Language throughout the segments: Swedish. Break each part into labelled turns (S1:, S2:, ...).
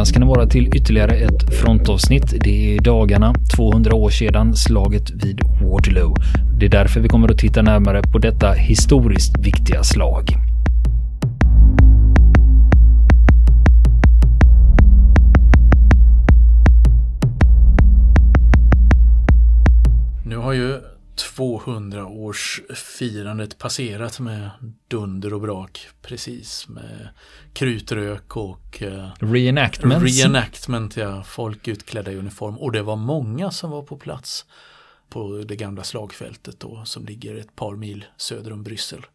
S1: Välkomna ska ni vara till ytterligare ett frontavsnitt. Det är dagarna 200 år sedan slaget vid Waterloo. Det är därför vi kommer att titta närmare på detta historiskt viktiga slag.
S2: 200-årsfirandet passerat med dunder och brak precis med krutrök och eh,
S1: Reenactments.
S2: reenactment, ja, folk utklädda i uniform och det var många som var på plats på det gamla slagfältet då som ligger ett par mil söder om Bryssel.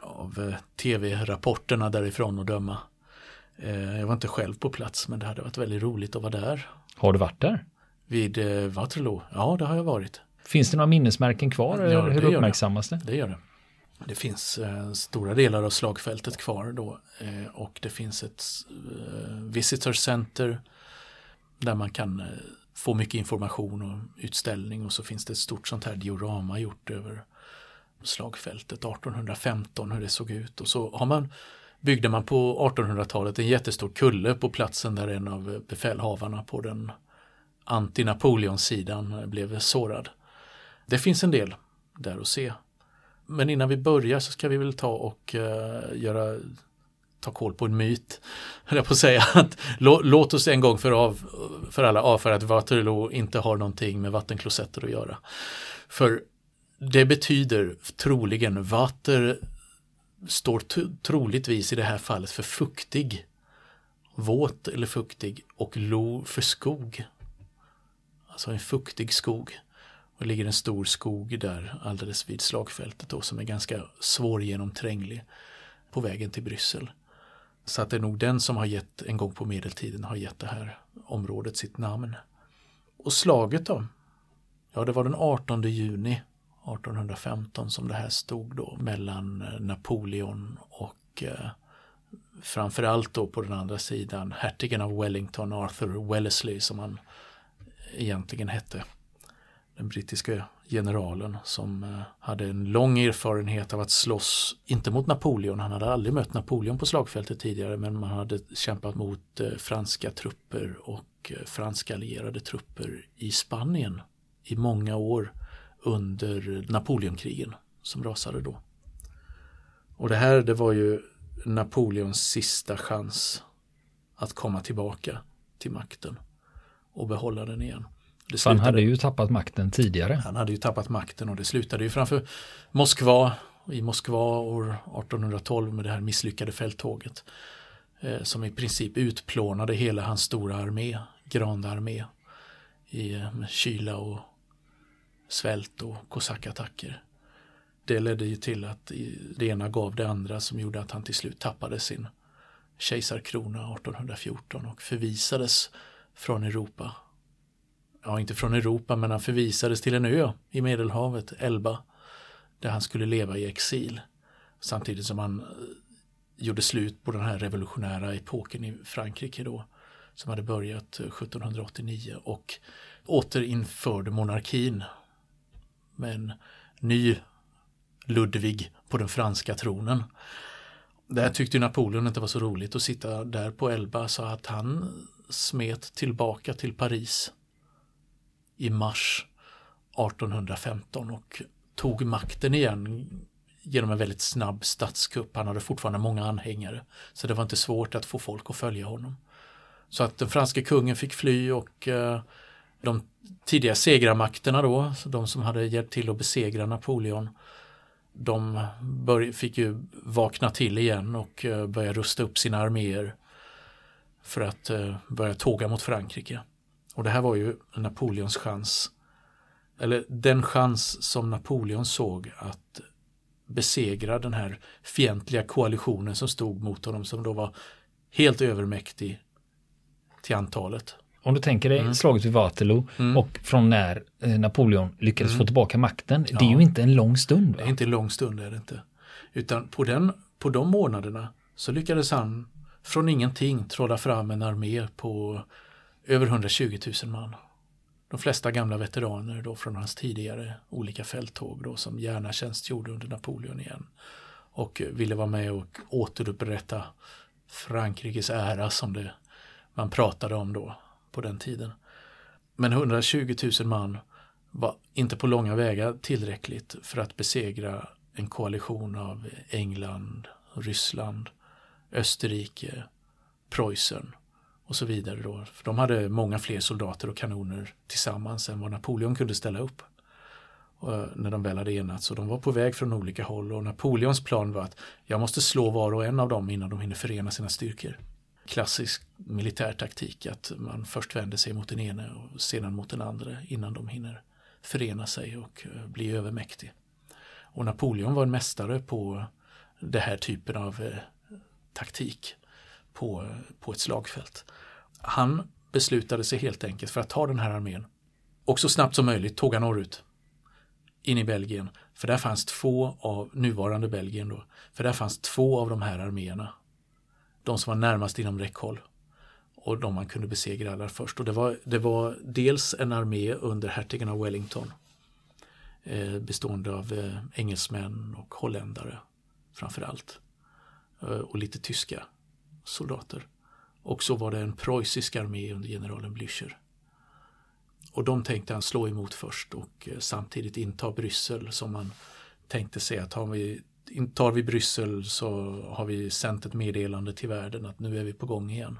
S2: Av eh, tv-rapporterna därifrån att döma. Eh, jag var inte själv på plats men det hade varit väldigt roligt att vara där.
S1: Har du varit där?
S2: Vid Waterloo, ja det har jag varit.
S1: Finns det några minnesmärken kvar?
S2: Ja,
S1: eller hur
S2: det.
S1: uppmärksammas det?
S2: Det gör det. Det finns eh, stora delar av slagfältet kvar då eh, och det finns ett eh, visitor center där man kan eh, få mycket information och utställning och så finns det ett stort sånt här diorama gjort över slagfältet 1815 hur det såg ut och så har man byggde man på 1800-talet en jättestor kulle på platsen där en av befälhavarna på den anti-Napoleon-sidan blev sårad. Det finns en del där att se. Men innan vi börjar så ska vi väl ta och uh, göra ta koll på en myt. Jag på att säga att låt oss en gång för, av, för alla avföra att Waterloo inte har någonting med vattenklosetter att göra. För det betyder troligen Water står troligtvis i det här fallet för fuktig. Våt eller fuktig och lo för skog. Alltså en fuktig skog. Det ligger en stor skog där alldeles vid slagfältet då som är ganska svårgenomtränglig på vägen till Bryssel. Så att det är nog den som har gett, en gång på medeltiden, har gett det här området sitt namn. Och slaget då? Ja, det var den 18 juni 1815 som det här stod då mellan eh, Napoleon och eh, framförallt då på den andra sidan hertigen av Wellington, Arthur Wellesley som han egentligen hette. Den brittiska generalen som eh, hade en lång erfarenhet av att slåss, inte mot Napoleon, han hade aldrig mött Napoleon på slagfältet tidigare men man hade kämpat mot eh, franska trupper och eh, franska allierade trupper i Spanien i många år under Napoleonkrigen som rasade då. Och det här det var ju Napoleons sista chans att komma tillbaka till makten och behålla den igen.
S1: Han
S2: slutade-
S1: hade ju tappat makten tidigare.
S2: han hade ju tappat makten och det slutade ju framför Moskva i Moskva år 1812 med det här misslyckade fälttåget. Eh, som i princip utplånade hela hans stora armé, Grande armé. I eh, med kyla och svält och kosackattacker. Det ledde ju till att det ena gav det andra som gjorde att han till slut tappade sin kejsarkrona 1814 och förvisades från Europa ja inte från Europa men han förvisades till en ö i Medelhavet, Elba, där han skulle leva i exil. Samtidigt som han eh, gjorde slut på den här revolutionära epoken i Frankrike då, som hade börjat eh, 1789 och återinförde monarkin med en ny Ludvig på den franska tronen. Det här tyckte ju Napoleon inte var så roligt att sitta där på Elba så att han smet tillbaka till Paris i mars 1815 och tog makten igen genom en väldigt snabb statskupp. Han hade fortfarande många anhängare så det var inte svårt att få folk att följa honom. Så att den franske kungen fick fly och eh, de tidiga segrarmakterna då, de som hade hjälpt till att besegra Napoleon, de fick ju vakna till igen och eh, börja rusta upp sina arméer för att eh, börja tåga mot Frankrike. Och det här var ju Napoleons chans, eller den chans som Napoleon såg att besegra den här fientliga koalitionen som stod mot honom som då var helt övermäktig till antalet.
S1: Om du tänker dig
S2: Mm.
S1: slaget vid Waterloo och från när eh, Napoleon lyckades
S2: Mm.
S1: få tillbaka makten. Det är
S2: Ja.
S1: ju inte en lång stund.
S2: Det
S1: Va?
S2: är inte en lång stund är det inte. Utan på, den, på de månaderna så lyckades han från ingenting trolla fram en armé på över 120 000 man. De flesta gamla veteraner då från hans tidigare olika fälttåg då som gärna tjänstgjorde under Napoleon igen. Och ville vara med och återupprätta Frankrikes ära som det man pratade om då på den tiden. Men 120 000 man var inte på långa vägar tillräckligt för att besegra en koalition av England, Ryssland, Österrike, Preussen och så vidare. Då. För de hade många fler soldater och kanoner tillsammans än vad Napoleon kunde ställa upp eh, när de väl hade enats. Och de var på väg från olika håll och Napoleons plan var att jag måste slå var och en av dem innan de hinner förena sina styrkor. Klassisk militär taktik att man först vänder sig mot den ene och sedan mot den andra innan de hinner förena sig och eh, bli övermäktig. Och Napoleon var en mästare på den här typen av eh, taktik på, på ett slagfält. Han beslutade sig helt enkelt för att ta den här armén och så snabbt som möjligt tåga norrut in i Belgien. För där fanns två av, nuvarande Belgien då, för där fanns två av de här arméerna. De som var närmast inom räckhåll. Och de man kunde besegra allra först. Och det var, det var dels en armé under hertigen av Wellington. Eh, bestående av eh, engelsmän och holländare framförallt. Eh, och lite tyska soldater. Och så var det en preussisk armé under generalen Blücher. Och de tänkte han slå emot först och eh, samtidigt inta Bryssel som man tänkte sig att har vi, intar vi Bryssel så har vi sänt ett meddelande till världen att nu är vi på gång igen.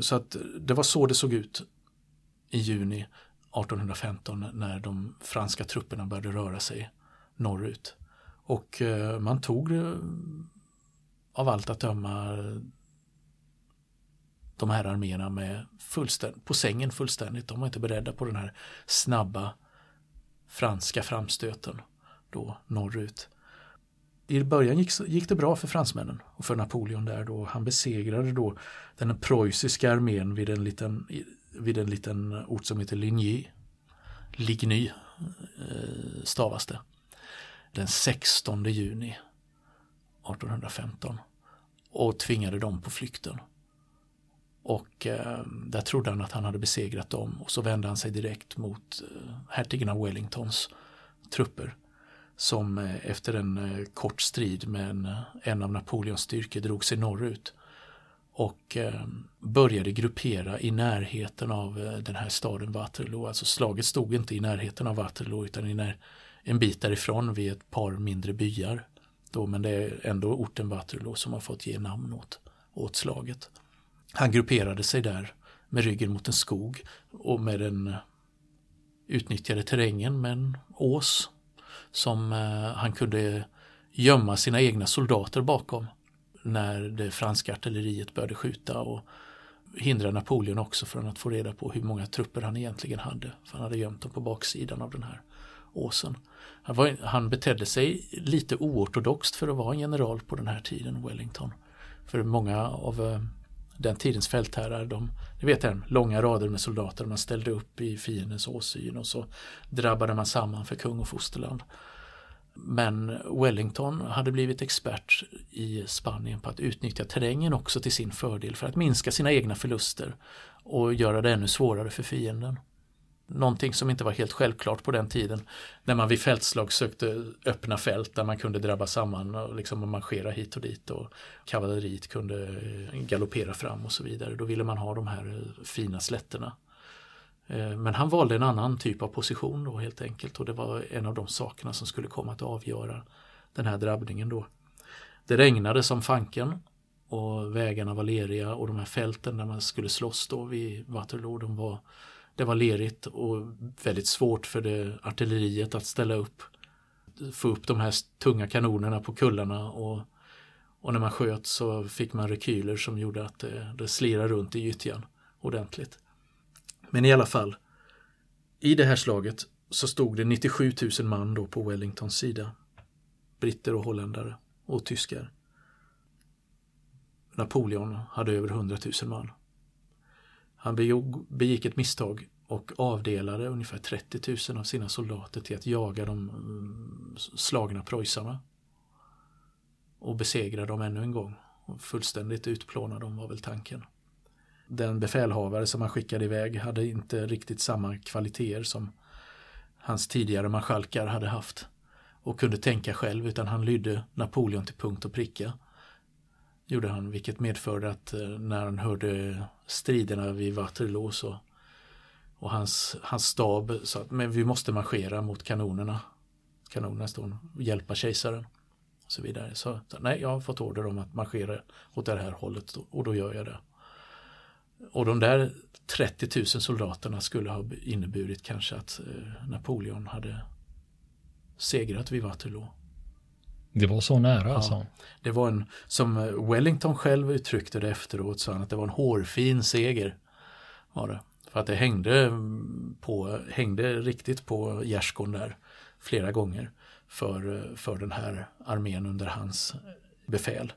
S2: Så att eh, det var så det såg ut i juni 1815 när de franska trupperna började röra sig norrut. Och eh, man tog av allt att döma de här arméerna med på sängen fullständigt. De var inte beredda på den här snabba franska framstöten då norrut. I början gick, gick det bra för fransmännen och för Napoleon där då. Han besegrade då den preussiska armén vid en liten, vid en liten ort som heter Ligny. Ligny eh, stavas det. Den 16 juni 1815 och tvingade dem på flykten. Och eh, där trodde han att han hade besegrat dem och så vände han sig direkt mot eh, hertigen av Wellingtons trupper som eh, efter en eh, kort strid med en, eh, en av Napoleons styrkor drog sig norrut och eh, började gruppera i närheten av eh, den här staden Waterloo. Alltså slaget stod inte i närheten av Waterloo utan i när, en bit därifrån vid ett par mindre byar. Då, men det är ändå orten Waterloo som har fått ge namn åt, åt slaget. Han grupperade sig där med ryggen mot en skog och med den utnyttjade terrängen med en ås som eh, han kunde gömma sina egna soldater bakom när det franska artilleriet började skjuta och hindra Napoleon också från att få reda på hur många trupper han egentligen hade. För han hade gömt dem på baksidan av den här åsen. Han, var, han betedde sig lite oortodoxt för att vara en general på den här tiden, Wellington. För många av eh, den tidens fältherrar, de, ni vet den långa rader med soldater man ställde upp i fiendens åsyn och så drabbade man samman för kung och fosterland. Men Wellington hade blivit expert i Spanien på att utnyttja terrängen också till sin fördel för att minska sina egna förluster och göra det ännu svårare för fienden. Någonting som inte var helt självklart på den tiden när man vid fältslag sökte öppna fält där man kunde drabba samman och liksom marschera hit och dit och kavalleriet kunde eh, galoppera fram och så vidare. Då ville man ha de här eh, fina slätterna. Eh, men han valde en annan typ av position då helt enkelt och det var en av de sakerna som skulle komma att avgöra den här drabbningen då. Det regnade som fanken och vägarna var leriga och de här fälten där man skulle slåss då vid Waterloo de var det var lerigt och väldigt svårt för det artilleriet att ställa upp. Få upp de här tunga kanonerna på kullarna och, och när man sköt så fick man rekyler som gjorde att det, det slirade runt i gyttjan ordentligt. Men i alla fall, i det här slaget så stod det 97 000 man då på Wellingtons sida. Britter och holländare och tyskar. Napoleon hade över 100 000 man. Han begick ett misstag och avdelade ungefär 30 000 av sina soldater till att jaga de mm, slagna preussarna. Och besegra dem ännu en gång. Och fullständigt utplåna dem var väl tanken. Den befälhavare som han skickade iväg hade inte riktigt samma kvaliteter som hans tidigare marskalkar hade haft och kunde tänka själv utan han lydde Napoleon till punkt och pricka. Gjorde han, vilket medförde att eh, när han hörde striderna vid Waterloo så och hans, hans stab sa att men vi måste marschera mot kanonerna. Kanonerna stod och hjälpa kejsaren. Och så vidare. Så, nej, jag har fått order om att marschera åt det här hållet och då gör jag det. Och de där 30 000 soldaterna skulle ha inneburit kanske att eh, Napoleon hade segrat vid Waterloo.
S1: Det var så nära
S2: ja,
S1: alltså?
S2: Det var en, som Wellington själv uttryckte det efteråt, sa han att det var en hårfin seger. Var det. För att det hängde, på, hängde riktigt på gärdsgården där flera gånger för, för den här armén under hans befäl.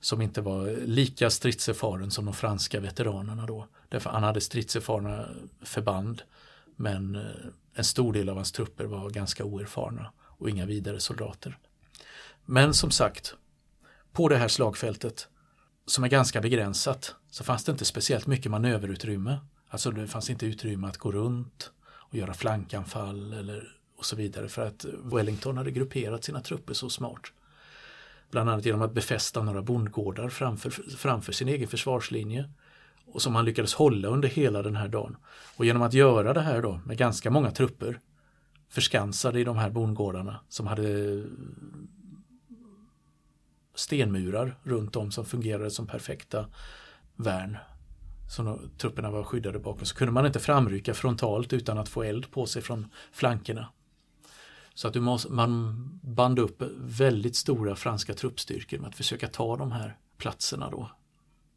S2: Som inte var lika stridserfaren som de franska veteranerna då. Därför han hade stridserfarna förband men eh, en stor del av hans trupper var ganska oerfarna och inga vidare soldater. Men som sagt, på det här slagfältet som är ganska begränsat så fanns det inte speciellt mycket manöverutrymme. Alltså det fanns inte utrymme att gå runt och göra flankanfall eller och så vidare för att Wellington hade grupperat sina trupper så smart. Bland annat genom att befästa några bondgårdar framför, framför sin egen försvarslinje och som han lyckades hålla under hela den här dagen. Och genom att göra det här då med ganska många trupper förskansade i de här bondgårdarna som hade stenmurar runt om som fungerade som perfekta värn som trupperna var skyddade bakom så kunde man inte framrycka frontalt utan att få eld på sig från flankerna. Så att måste, man band upp väldigt stora franska truppstyrkor med att försöka ta de här platserna då.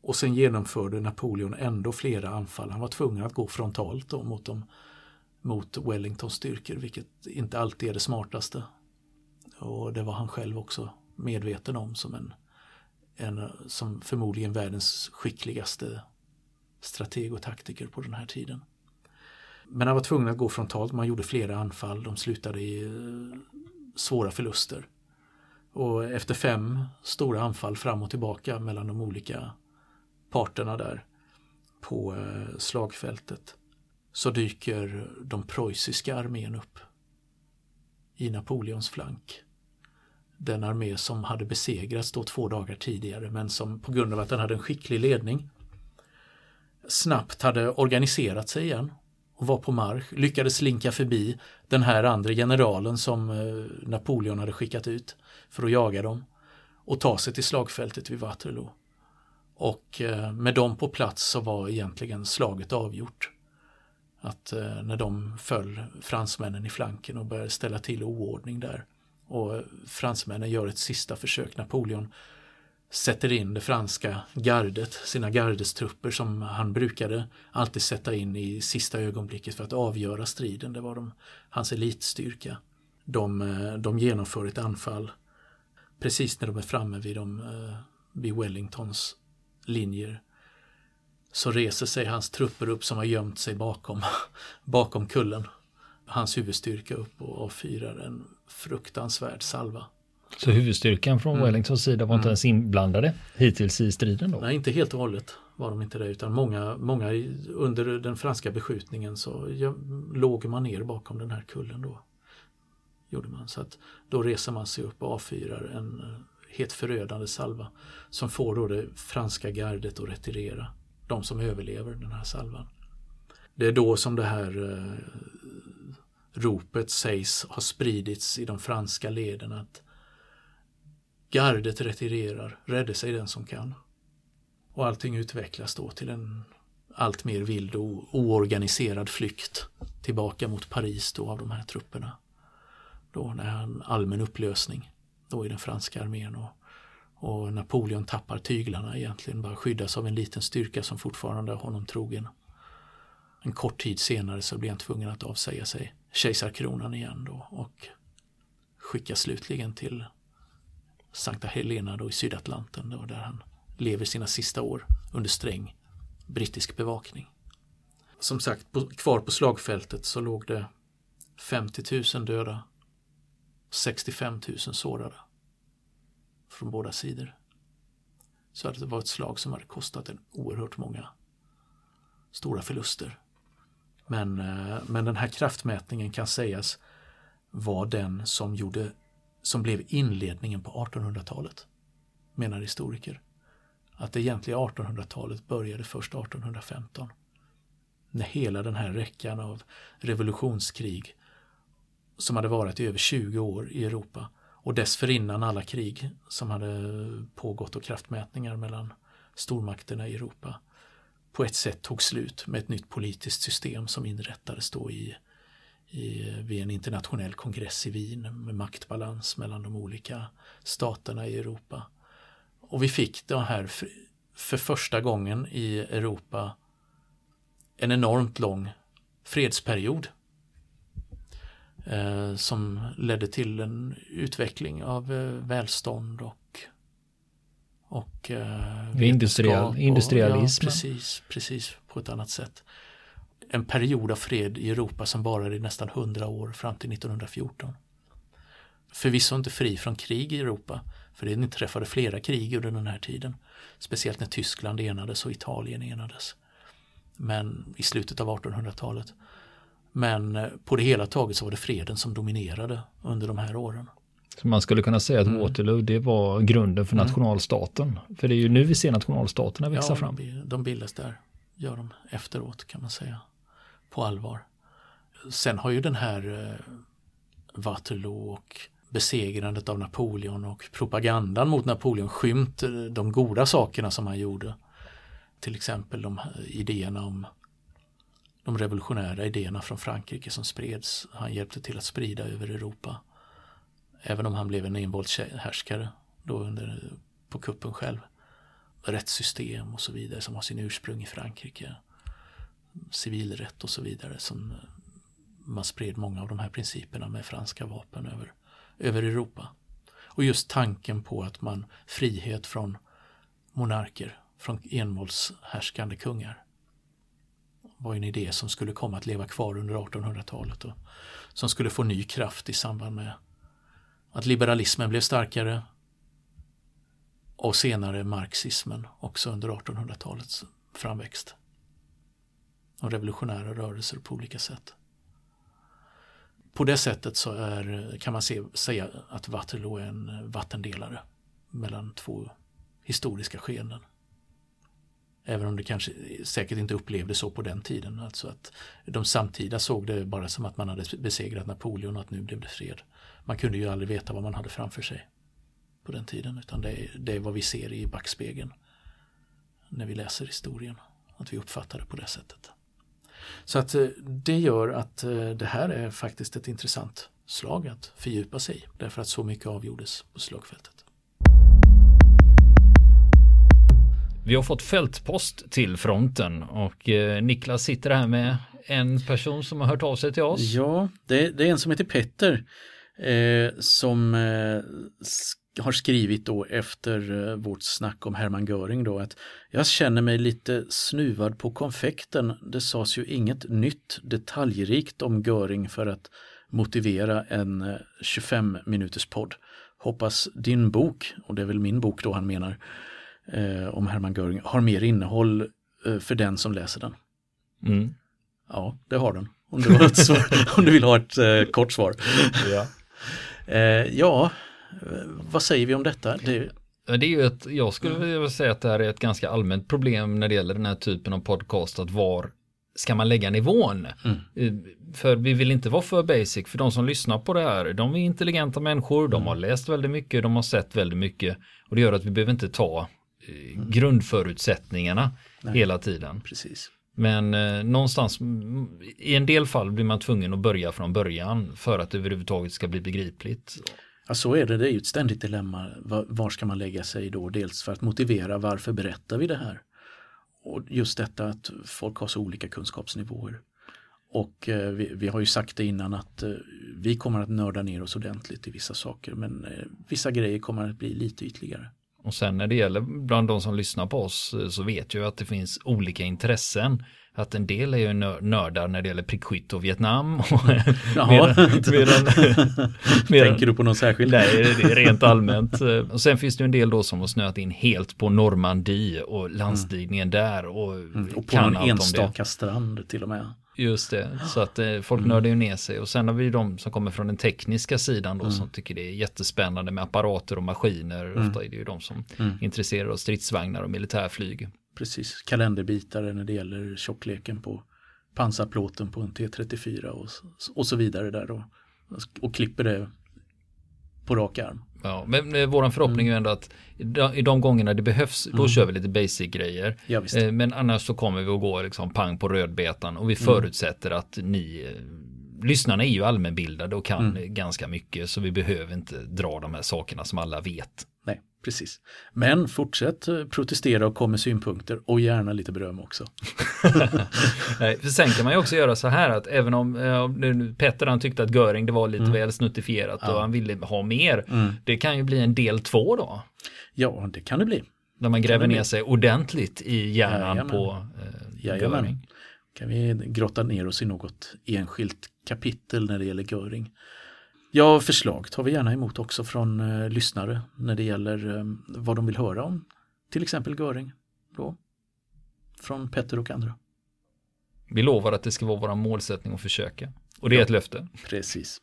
S2: Och sen genomförde Napoleon ändå flera anfall. Han var tvungen att gå frontalt då mot, dem, mot Wellingtons styrkor, vilket inte alltid är det smartaste. Och det var han själv också medveten om som en, en som förmodligen världens skickligaste strateg och taktiker på den här tiden. Men han var tvungen att gå frontalt. Man gjorde flera anfall. De slutade i eh, svåra förluster. Och efter fem stora anfall fram och tillbaka mellan de olika parterna där på eh, slagfältet så dyker de preussiska armén upp i Napoleons flank. Den armé som hade besegrats då två dagar tidigare men som på grund av att den hade en skicklig ledning snabbt hade organiserat sig igen och var på marsch, lyckades slinka förbi den här andra generalen som eh, Napoleon hade skickat ut för att jaga dem och ta sig till slagfältet vid Waterloo. Och eh, med dem på plats så var egentligen slaget avgjort. Att eh, när de föll fransmännen i flanken och började ställa till oordning där och fransmännen gör ett sista försök, Napoleon sätter in det franska gardet, sina gardestrupper som han brukade alltid sätta in i sista ögonblicket för att avgöra striden. Det var de, hans elitstyrka. De, eh, de genomför ett anfall precis när de är framme vid, de, eh, vid Wellingtons linjer. Så reser sig hans trupper upp som har gömt sig bakom, bakom kullen. Hans huvudstyrka upp och avfyrar en fruktansvärd salva.
S1: Så huvudstyrkan från mm. Wellingtons sida var inte mm. ens inblandade hittills i striden då?
S2: Nej, inte helt och hållet var de inte det utan många, många under den franska beskjutningen så låg man ner bakom den här kullen då. Gjorde man. Så att då reser man sig upp och avfyrar en eh, helt förödande salva som får då det franska gardet att retirera. De som överlever den här salvan. Det är då som det här eh, ropet sägs ha spridits i de franska leden att Gardet retirerar, rädde sig den som kan. Och allting utvecklas då till en allt mer vild och oorganiserad flykt tillbaka mot Paris då av de här trupperna. Då när han allmän upplösning då i den franska armén och, och Napoleon tappar tyglarna egentligen, bara skyddas av en liten styrka som fortfarande är honom trogen. En kort tid senare så blir han tvungen att avsäga sig kejsarkronan igen då och skickas slutligen till Sankta Helena då i Sydatlanten då, där han lever sina sista år under sträng brittisk bevakning. Som sagt, på, kvar på slagfältet så låg det 50 000 döda, 65 000 sårade från båda sidor. Så det var ett slag som hade kostat en oerhört många stora förluster. Men, eh, men den här kraftmätningen kan sägas var den som gjorde som blev inledningen på 1800-talet, menar historiker. att det egentliga 1800-talet började först 1815. När hela den här räckan av revolutionskrig som hade varit i över 20 år i Europa och dessförinnan alla krig som hade pågått och kraftmätningar mellan stormakterna i Europa på ett sätt tog slut med ett nytt politiskt system som inrättades då i, i, vid en internationell kongress i Wien med maktbalans mellan de olika staterna i Europa. Och vi fick det här för, för första gången i Europa en enormt lång fredsperiod eh, som ledde till en utveckling av eh, välstånd och och
S1: eh, Industrial, industrialism.
S2: Ja, precis, precis på ett annat sätt. En period av fred i Europa som varade i nästan hundra år fram till 1914. Förvisso inte fri från krig i Europa, för det inträffade flera krig under den här tiden. Speciellt när Tyskland enades och Italien enades. Men i slutet av 1800-talet. Men eh, på det hela taget så var det freden som dominerade under de här åren.
S1: Man skulle kunna säga att mm. Waterloo det var grunden för mm. nationalstaten. För det är ju nu vi ser nationalstaterna växa
S2: ja,
S1: fram.
S2: De bildas där, gör de efteråt kan man säga. På allvar. Sen har ju den här eh, Waterloo och besegrandet av Napoleon och propagandan mot Napoleon skymt eh, de goda sakerna som han gjorde. Till exempel de idéerna om de revolutionära idéerna från Frankrike som spreds. Han hjälpte till att sprida över Europa. Även om han blev en envåldshärskare då under, på kuppen själv. Rättssystem och så vidare som har sin ursprung i Frankrike. Civilrätt och så vidare som eh, man spred många av de här principerna med franska vapen över, över Europa. Och just tanken på att man frihet från monarker, från envåldshärskande kungar var en idé som skulle komma att leva kvar under 1800-talet och som skulle få ny kraft i samband med att liberalismen blev starkare och senare marxismen också under 1800-talets framväxt. Och revolutionära rörelser på olika sätt. På det sättet så är, kan man se, säga att Waterloo är en vattendelare mellan två historiska skeenden. Även om det kanske säkert inte upplevdes så på den tiden. Alltså att de samtida såg det bara som att man hade besegrat Napoleon och att nu blev det fred. Man kunde ju aldrig veta vad man hade framför sig på den tiden utan det är, det är vad vi ser i backspegeln när vi läser historien. Att vi uppfattar det på det sättet. Så att eh, det gör att eh, det här är faktiskt ett intressant slag att fördjupa sig i därför att så mycket avgjordes på slagfältet.
S1: Vi har fått fältpost till fronten och eh, Niklas sitter här med en person som har hört av sig till oss.
S3: Ja, det, det är en som heter Petter eh, som eh, har skrivit då efter eh, vårt snack om Hermann Göring då att jag känner mig lite snuvad på konfekten. Det sades ju inget nytt detaljrikt om Göring för att motivera en 25 eh, minuters podd. Hoppas din bok, och det är väl min bok då han menar, eh, om Hermann Göring har mer innehåll eh, för den som läser den.
S1: Mm.
S3: Ja, det har den. Om du, om du vill ha ett eh, kort svar.
S1: Ja.
S3: Eh, ja, vad säger vi om detta? Det...
S1: Det är ju ett, jag skulle vilja säga att det här är ett ganska allmänt problem när det gäller den här typen av podcast, att var ska man lägga nivån? Mm. Eh, för vi vill inte vara för basic, för de som lyssnar på det här, de är intelligenta människor, de har mm. läst väldigt mycket, de har sett väldigt mycket och det gör att vi behöver inte ta eh, grundförutsättningarna Nej. hela tiden.
S3: Precis.
S1: Men eh, någonstans i en del fall blir man tvungen att börja från början för att det överhuvudtaget ska bli begripligt.
S3: Ja så är det, det är ju ett ständigt dilemma. Var, var ska man lägga sig då? Dels för att motivera varför berättar vi det här? Och just detta att folk har så olika kunskapsnivåer. Och eh, vi, vi, har ju sagt det innan att eh, vi kommer att nörda ner oss ordentligt i vissa saker men eh, vissa grejer kommer att bli lite ytligare.
S1: Och sen när det gäller bland de som lyssnar på oss eh, så vet jag att det finns olika intressen. Att en del är ju nördar när det gäller prickskytte och Vietnam.
S3: Jaha, medan, medan, tänker du på någon särskild?
S1: Nej, det är rent allmänt. Och sen finns det en del då som har snöat in helt på Normandie och landstigningen mm. där. Och,
S3: mm, och på en enstaka strand till och med.
S1: Just det, så att eh, folk
S3: Mm.
S1: nördar ju ner sig. Och sen har vi ju de som kommer från den tekniska sidan då
S3: Mm.
S1: som tycker det är jättespännande med apparater och maskiner. Ofta är det ju de som
S3: Mm.
S1: är intresserade av stridsvagnar och militärflyg.
S3: Precis, kalenderbitare när det gäller tjockleken på pansarplåten på en T34 och, och så vidare där och, och klipper det på rak arm.
S1: Ja, men eh, våran förhoppning är ju ändå att i de, gångerna det behövs, då kör vi lite basic-grejer.
S3: Ja.
S1: Eh, Men annars så kommer vi att gå liksom pang på rödbetan och vi förutsätter att ni eh, Lyssnarna är ju allmänbildade och kan eh, ganska mycket så vi behöver inte dra de här sakerna som alla vet.
S3: Precis. Men fortsätt eh, protestera och kom med synpunkter och gärna lite beröm också.
S1: Nej, för sen kan man ju också göra så här att även om eh, Petter han tyckte att Göring det var lite
S3: Mm.
S1: väl snuttifierat och han ville ha mer. Det kan ju bli en del två då.
S3: Ja, det kan det bli.
S1: Där man gräver ner sig ordentligt i hjärnan
S3: Jajamän.
S1: på eh,
S3: Jajamän.
S1: Göring.
S3: Kan vi grotta ner oss i något enskilt kapitel när det gäller Göring. Ja, förslag tar vi gärna emot också från eh, lyssnare när det gäller eh, vad de vill höra om till exempel Göring. Då. Från Petter och andra.
S1: Vi lovar att det ska vara vår målsättning att försöka. Och det är ett löfte.
S3: Precis.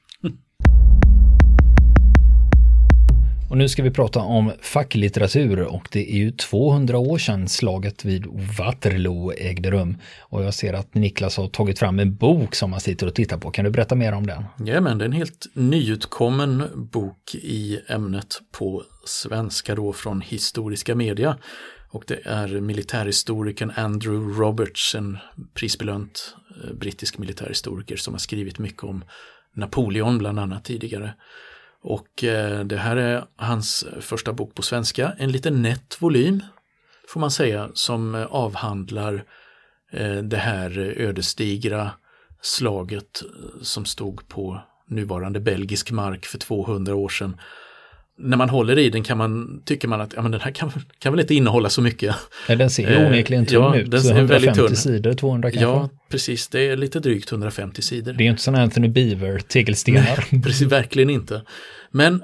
S1: Och nu ska vi prata om facklitteratur och det är ju 200 år sedan slaget vid Waterloo ägde rum. Och jag ser att Niklas har tagit fram en bok som man sitter och tittar på. Kan du berätta mer om den?
S2: Ja, men det är en helt nyutkommen bok i ämnet på svenska då från historiska media. Och det är militärhistorikern Andrew Roberts, en prisbelönt eh, brittisk militärhistoriker som har skrivit mycket om Napoleon bland annat tidigare. Och eh, det här är hans första bok på svenska, en liten nätt volym får man säga, som eh, avhandlar eh, det här ödesdigra slaget som stod på nuvarande belgisk mark för 200 år sedan. När man håller i den kan man, tycker man att ja, men den här kan, kan väl inte innehålla så mycket.
S1: Ja, den ser ju
S2: Eh,
S1: onekligen tunn
S2: ja,
S1: ut.
S2: den ser väldigt
S1: 150
S2: tunn.
S1: sidor, 200 kanske.
S2: Ja, precis. Det är lite drygt 150 sidor.
S1: Det är inte sån Anthony Beaver tegelstenar.
S2: Precis, verkligen inte. Men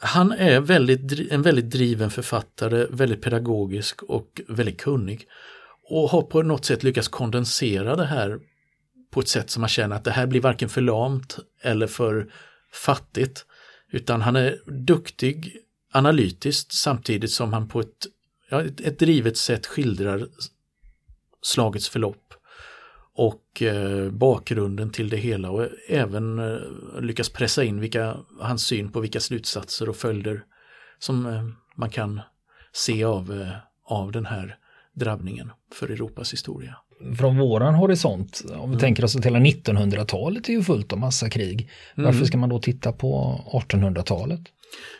S2: han är väldigt, en väldigt driven författare, väldigt pedagogisk och väldigt kunnig. Och har på något sätt lyckats kondensera det här på ett sätt som man känner att det här blir varken för lamt eller för fattigt. Utan han är duktig analytiskt samtidigt som han på ett, ja, ett, ett drivet sätt skildrar slagets förlopp och eh, bakgrunden till det hela och även eh, lyckas pressa in vilka, hans syn på vilka slutsatser och följder som eh, man kan se av, eh, av den här drabbningen för Europas historia.
S1: Från våran horisont, om
S2: Mm.
S1: vi tänker oss att hela 1900-talet är ju fullt av massa krig. Varför
S2: Mm.
S1: ska man då titta på 1800-talet?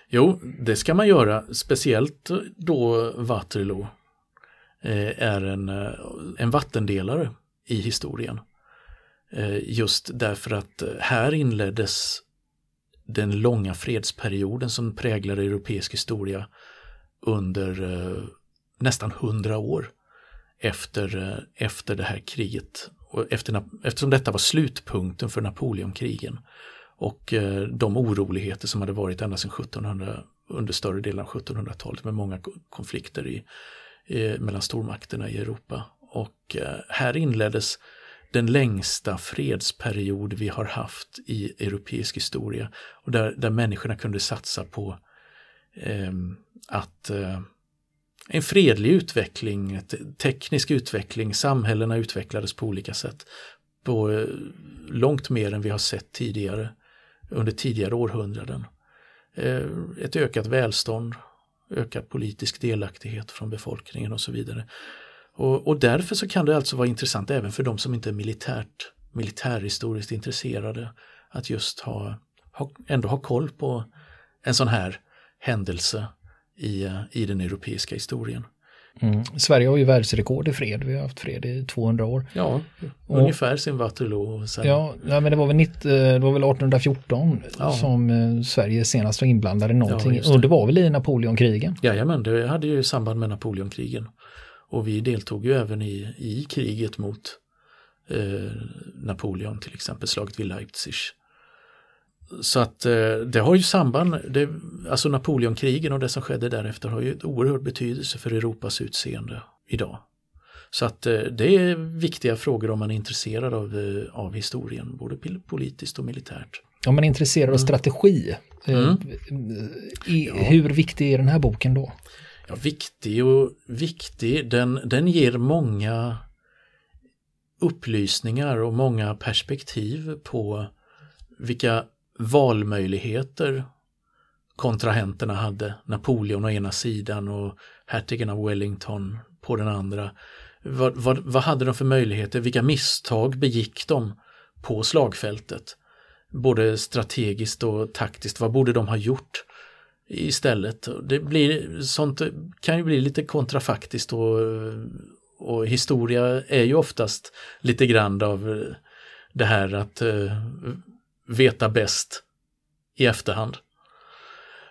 S2: Jo, det ska man göra, speciellt då Waterloo eh, är en, eh, en vattendelare i historien. Eh, Just därför att här inleddes den långa fredsperioden som präglar europeisk historia under nästan hundra år efter, eh, efter det här kriget. Och efter, eftersom detta var slutpunkten för Napoleonkrigen och eh, de oroligheter som hade varit ända sedan 1700, under större delen av 1700-talet med många konflikter i, i, mellan stormakterna i Europa. Och eh, här inleddes den längsta fredsperiod vi har haft i europeisk historia och där, där människorna kunde satsa på eh, att eh, en fredlig utveckling, teknisk utveckling, samhällena utvecklades på olika sätt. På eh, långt mer än vi har sett tidigare under tidigare århundraden. Eh, ett ökat välstånd, ökad politisk delaktighet från befolkningen och så vidare. Och, och därför så kan det alltså vara intressant även för de som inte är militärt, militärhistoriskt intresserade att just ha, ha, ändå ha koll på en sån här händelse i, eh, i den europeiska historien.
S1: Mm. Sverige har ju världsrekord i fred. Vi har haft fred i 200 år.
S2: Ja,
S1: Och-
S2: ungefär sin Waterloo. Sen,
S1: Ja, nej, men det var väl, 90, det var väl 1814
S2: Ja.
S1: som eh, Sverige senast var inblandade i någonting.
S2: Ja,
S1: och det var väl i Napoleonkrigen.
S2: Jajamän, det hade ju samband med Napoleonkrigen. Och vi deltog ju även i, i kriget mot eh, Napoleon, till exempel slaget vid Leipzig. Så att eh, det har ju samband, det, alltså Napoleonkrigen och det som skedde därefter har ju ett oerhörd betydelse för Europas utseende idag. Så att eh, det är viktiga frågor om man är intresserad av, eh, av historien, både politiskt och militärt.
S1: Om man är intresserad av mm. strategi, mm. I, hur viktig är den här boken då?
S2: Ja, viktig och viktig, den, den ger många upplysningar och många perspektiv på vilka valmöjligheter kontrahenterna hade. Napoleon å ena sidan och hertigen av Wellington på den andra. Vad, vad, vad hade de för möjligheter? Vilka misstag begick de på slagfältet? Både strategiskt och taktiskt. Vad borde de ha gjort istället? Det blir, sånt kan ju bli lite kontrafaktiskt och, och historia är ju oftast lite grann av det här att eh, veta bäst i efterhand.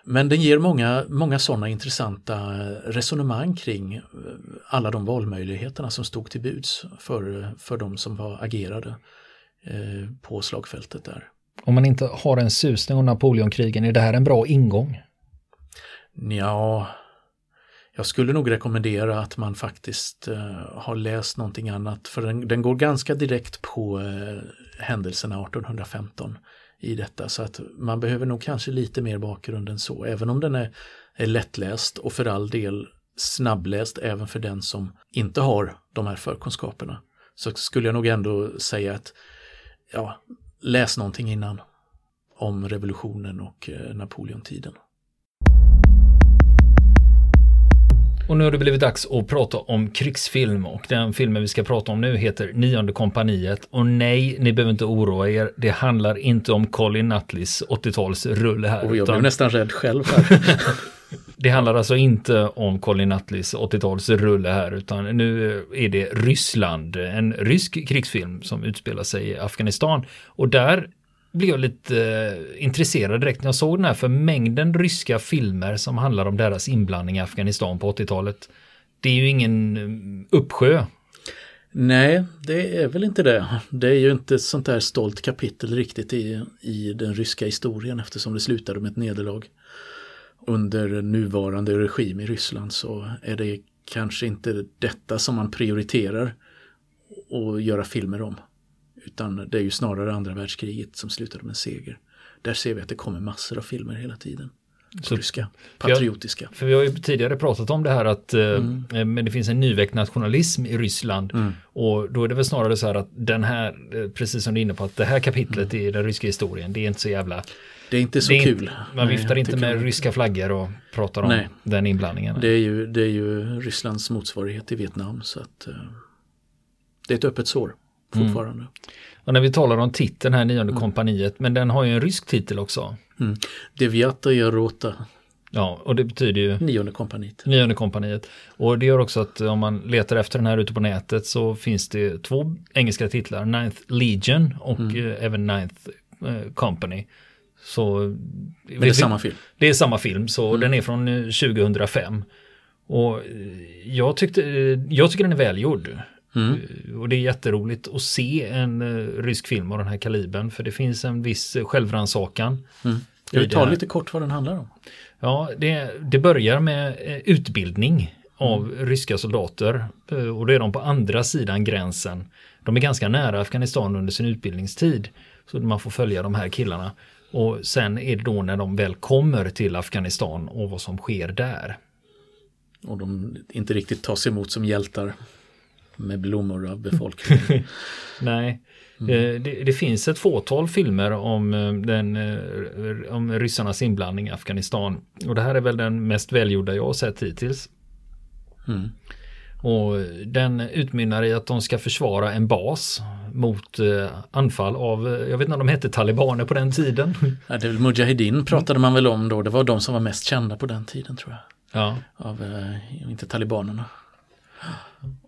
S2: Men den ger många, många sådana intressanta resonemang kring eh, alla de valmöjligheterna som stod till buds för, för de som var agerade eh, på slagfältet där.
S1: Om man inte har en susning om Napoleonkrigen, är det här en bra ingång?
S2: Ja, jag skulle nog rekommendera att man faktiskt eh, har läst någonting annat för den, den går ganska direkt på eh, händelserna 1815 i detta så att man behöver nog kanske lite mer bakgrund än så även om den är, är lättläst och för all del snabbläst även för den som inte har de här förkunskaperna så skulle jag nog ändå säga att ja, läs någonting innan om revolutionen och eh, Napoleontiden.
S1: Och nu har det blivit dags att prata om krigsfilm och den filmen vi ska prata om nu heter Nionde kompaniet. Och nej, ni behöver inte oroa er. Det handlar inte om Colin Nutleys 80-talsrulle här.
S2: Och jag blev nästan rädd själv här.
S1: det handlar alltså inte om Colin Nutleys 80-talsrulle här utan nu är det Ryssland, en rysk krigsfilm som utspelar sig i Afghanistan. Och där blev jag lite eh, intresserad direkt när jag såg den här för mängden ryska filmer som handlar om deras inblandning i Afghanistan på 80-talet. Det är ju ingen eh, uppsjö.
S2: Nej, det är väl inte det. Det är ju inte ett sånt där stolt kapitel riktigt i, i den ryska historien eftersom det slutade med ett nederlag. Under nuvarande regim i Ryssland så är det kanske inte detta som man prioriterar att göra filmer om. Utan det är ju snarare andra världskriget som slutade med seger. Där ser vi att det kommer massor av filmer hela tiden. Så, ryska, patriotiska.
S1: För, för vi har ju tidigare pratat om det här att eh, mm. eh, men det finns en nyväckt nationalism i Ryssland. Mm. Och då är det väl snarare så här att den här, eh, precis som du är inne på, att det här kapitlet mm. i den ryska historien, det är inte så jävla
S2: det är inte så är kul. Inte,
S1: man Nej, viftar inte med jag... ryska flaggor och pratar om Nej. den inblandningen.
S2: Det är, ju, det är ju Rysslands motsvarighet i Vietnam så att uh, det är ett öppet sår fortfarande. Mm.
S1: Och när vi talar om titeln här, nionde mm. kompaniet, men den har ju en rysk titel också.
S2: Mm. Deviata Rota.
S1: Ja, och det betyder ju
S2: Nionde kompaniet.
S1: Nionde kompaniet. Och det gör också att om man letar efter den här ute på nätet så finns det två engelska titlar, Ninth Legion och mm. eh, även Ninth eh, Company. Så,
S2: Men det är samma film?
S1: Det är samma film, så mm. den är från 2005. Eh, och jag, tyckte, jag tycker den är välgjord. Mm. Eh, och det är jätteroligt att se en uh, rysk film av den här kalibern för det finns en viss självrannsakan.
S2: Mm. Jag vill ta lite kort vad den handlar om.
S1: Ja, det, det börjar med utbildning av mm. ryska soldater och då är de på andra sidan gränsen. De är ganska nära Afghanistan under sin utbildningstid så man får följa de här killarna. Och sen är det då när de väl kommer till Afghanistan och vad som sker där.
S2: Och de inte riktigt tas emot som hjältar med blommor av befolkningen.
S1: Nej, mm. Eh, det, det, finns ett fåtal filmer om, eh, den, eh, om ryssarnas inblandning i Afghanistan. Och det här är väl den mest välgjorda jag har sett hittills. Mm. Och den utmynnar i att de ska försvara en bas mot anfall av, jag vet inte om de hette talibaner på den tiden.
S2: Ja, det är väl Mujahedin pratade man väl om då, det var de som var mest kända på den tiden tror jag. Ja. Av, inte talibanerna.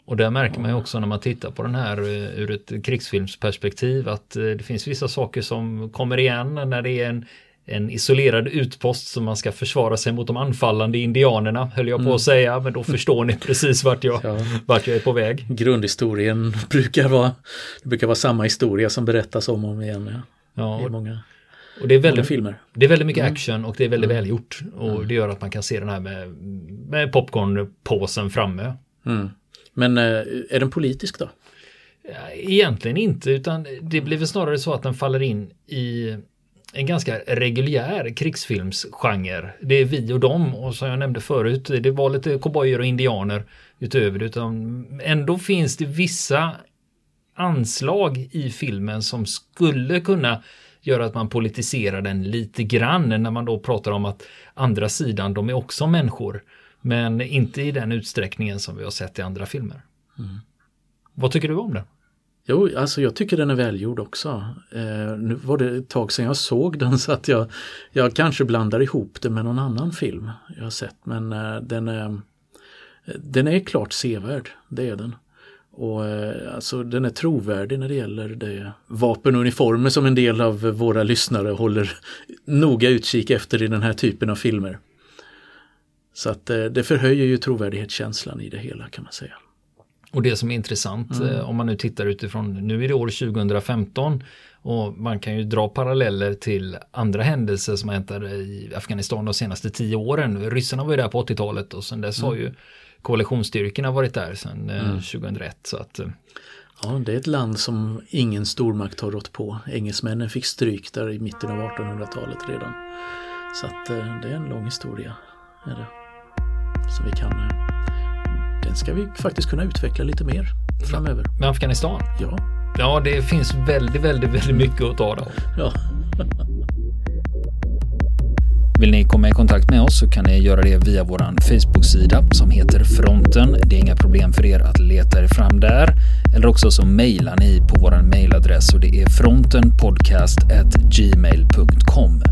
S1: Och där märker man ju också när man tittar på den här eh, ur ett krigsfilmsperspektiv att eh, det finns vissa saker som kommer igen när det är en, en isolerad utpost som man ska försvara sig mot de anfallande indianerna, höll jag på mm. att säga, men då förstår ni precis vart jag, ja. vart jag är på väg.
S2: Grundhistorien brukar vara, det brukar vara samma historia som berättas om och om igen. Ja. Ja, I många,
S1: och det är väldigt, filmer. Det är väldigt mycket mm. action och det är väldigt mm. välgjort. Och mm. det gör att man kan se den här med, med popcornpåsen framme.
S2: Mm. Men eh, är den politisk då?
S1: Egentligen inte, utan det blir väl snarare så att den faller in i en ganska reguljär krigsfilmsgenre. Det är vi och dem och som jag nämnde förut, det var lite cowboyer och indianer utöver det, utan ändå finns det vissa anslag i filmen som skulle kunna göra att man politiserar den lite grann när man då pratar om att andra sidan, de är också människor. Men inte i den utsträckningen som vi har sett i andra filmer. Mm. Vad tycker du om den?
S2: Jo, alltså jag tycker den är välgjord också. Eh, nu var det ett tag sedan jag såg den så att jag, jag kanske blandar ihop det med någon annan film jag har sett. Men eh, den, är, den är klart sevärd, det är den. Och eh, alltså den är trovärdig när det gäller det vapen och uniformer som en del av våra lyssnare håller noga utkik efter i den här typen av filmer. Så att eh, det förhöjer ju trovärdighetskänslan i det hela kan man säga.
S1: Och det som är intressant mm. Eh, om man nu tittar utifrån, nu är det år 2015 och man kan ju dra paralleller till andra händelser som har hänt i Afghanistan de senaste tio åren. Ryssarna var ju där på 80-talet och sen dess mm. har ju koalitionsstyrkorna varit där sedan eh, mm. 2001. Så att,
S2: Ja, det är ett land som ingen stormakt har rått på. Engelsmännen fick stryk där i mitten av 1800-talet redan. Så att det är en lång historia. Är det. Så vi kan den ska vi faktiskt kunna utveckla lite mer framöver.
S1: Med Afghanistan?
S2: Ja.
S1: Ja, det finns väldigt, väldigt, väldigt mycket att ta av.
S2: Ja.
S1: Vill ni komma i kontakt med oss så kan ni göra det via vår Facebook-sida som heter Fronten. Det är inga problem för er att leta er fram där. Eller också så mejlar ni på vår mejladress och det är frontenpodcastgmail.com.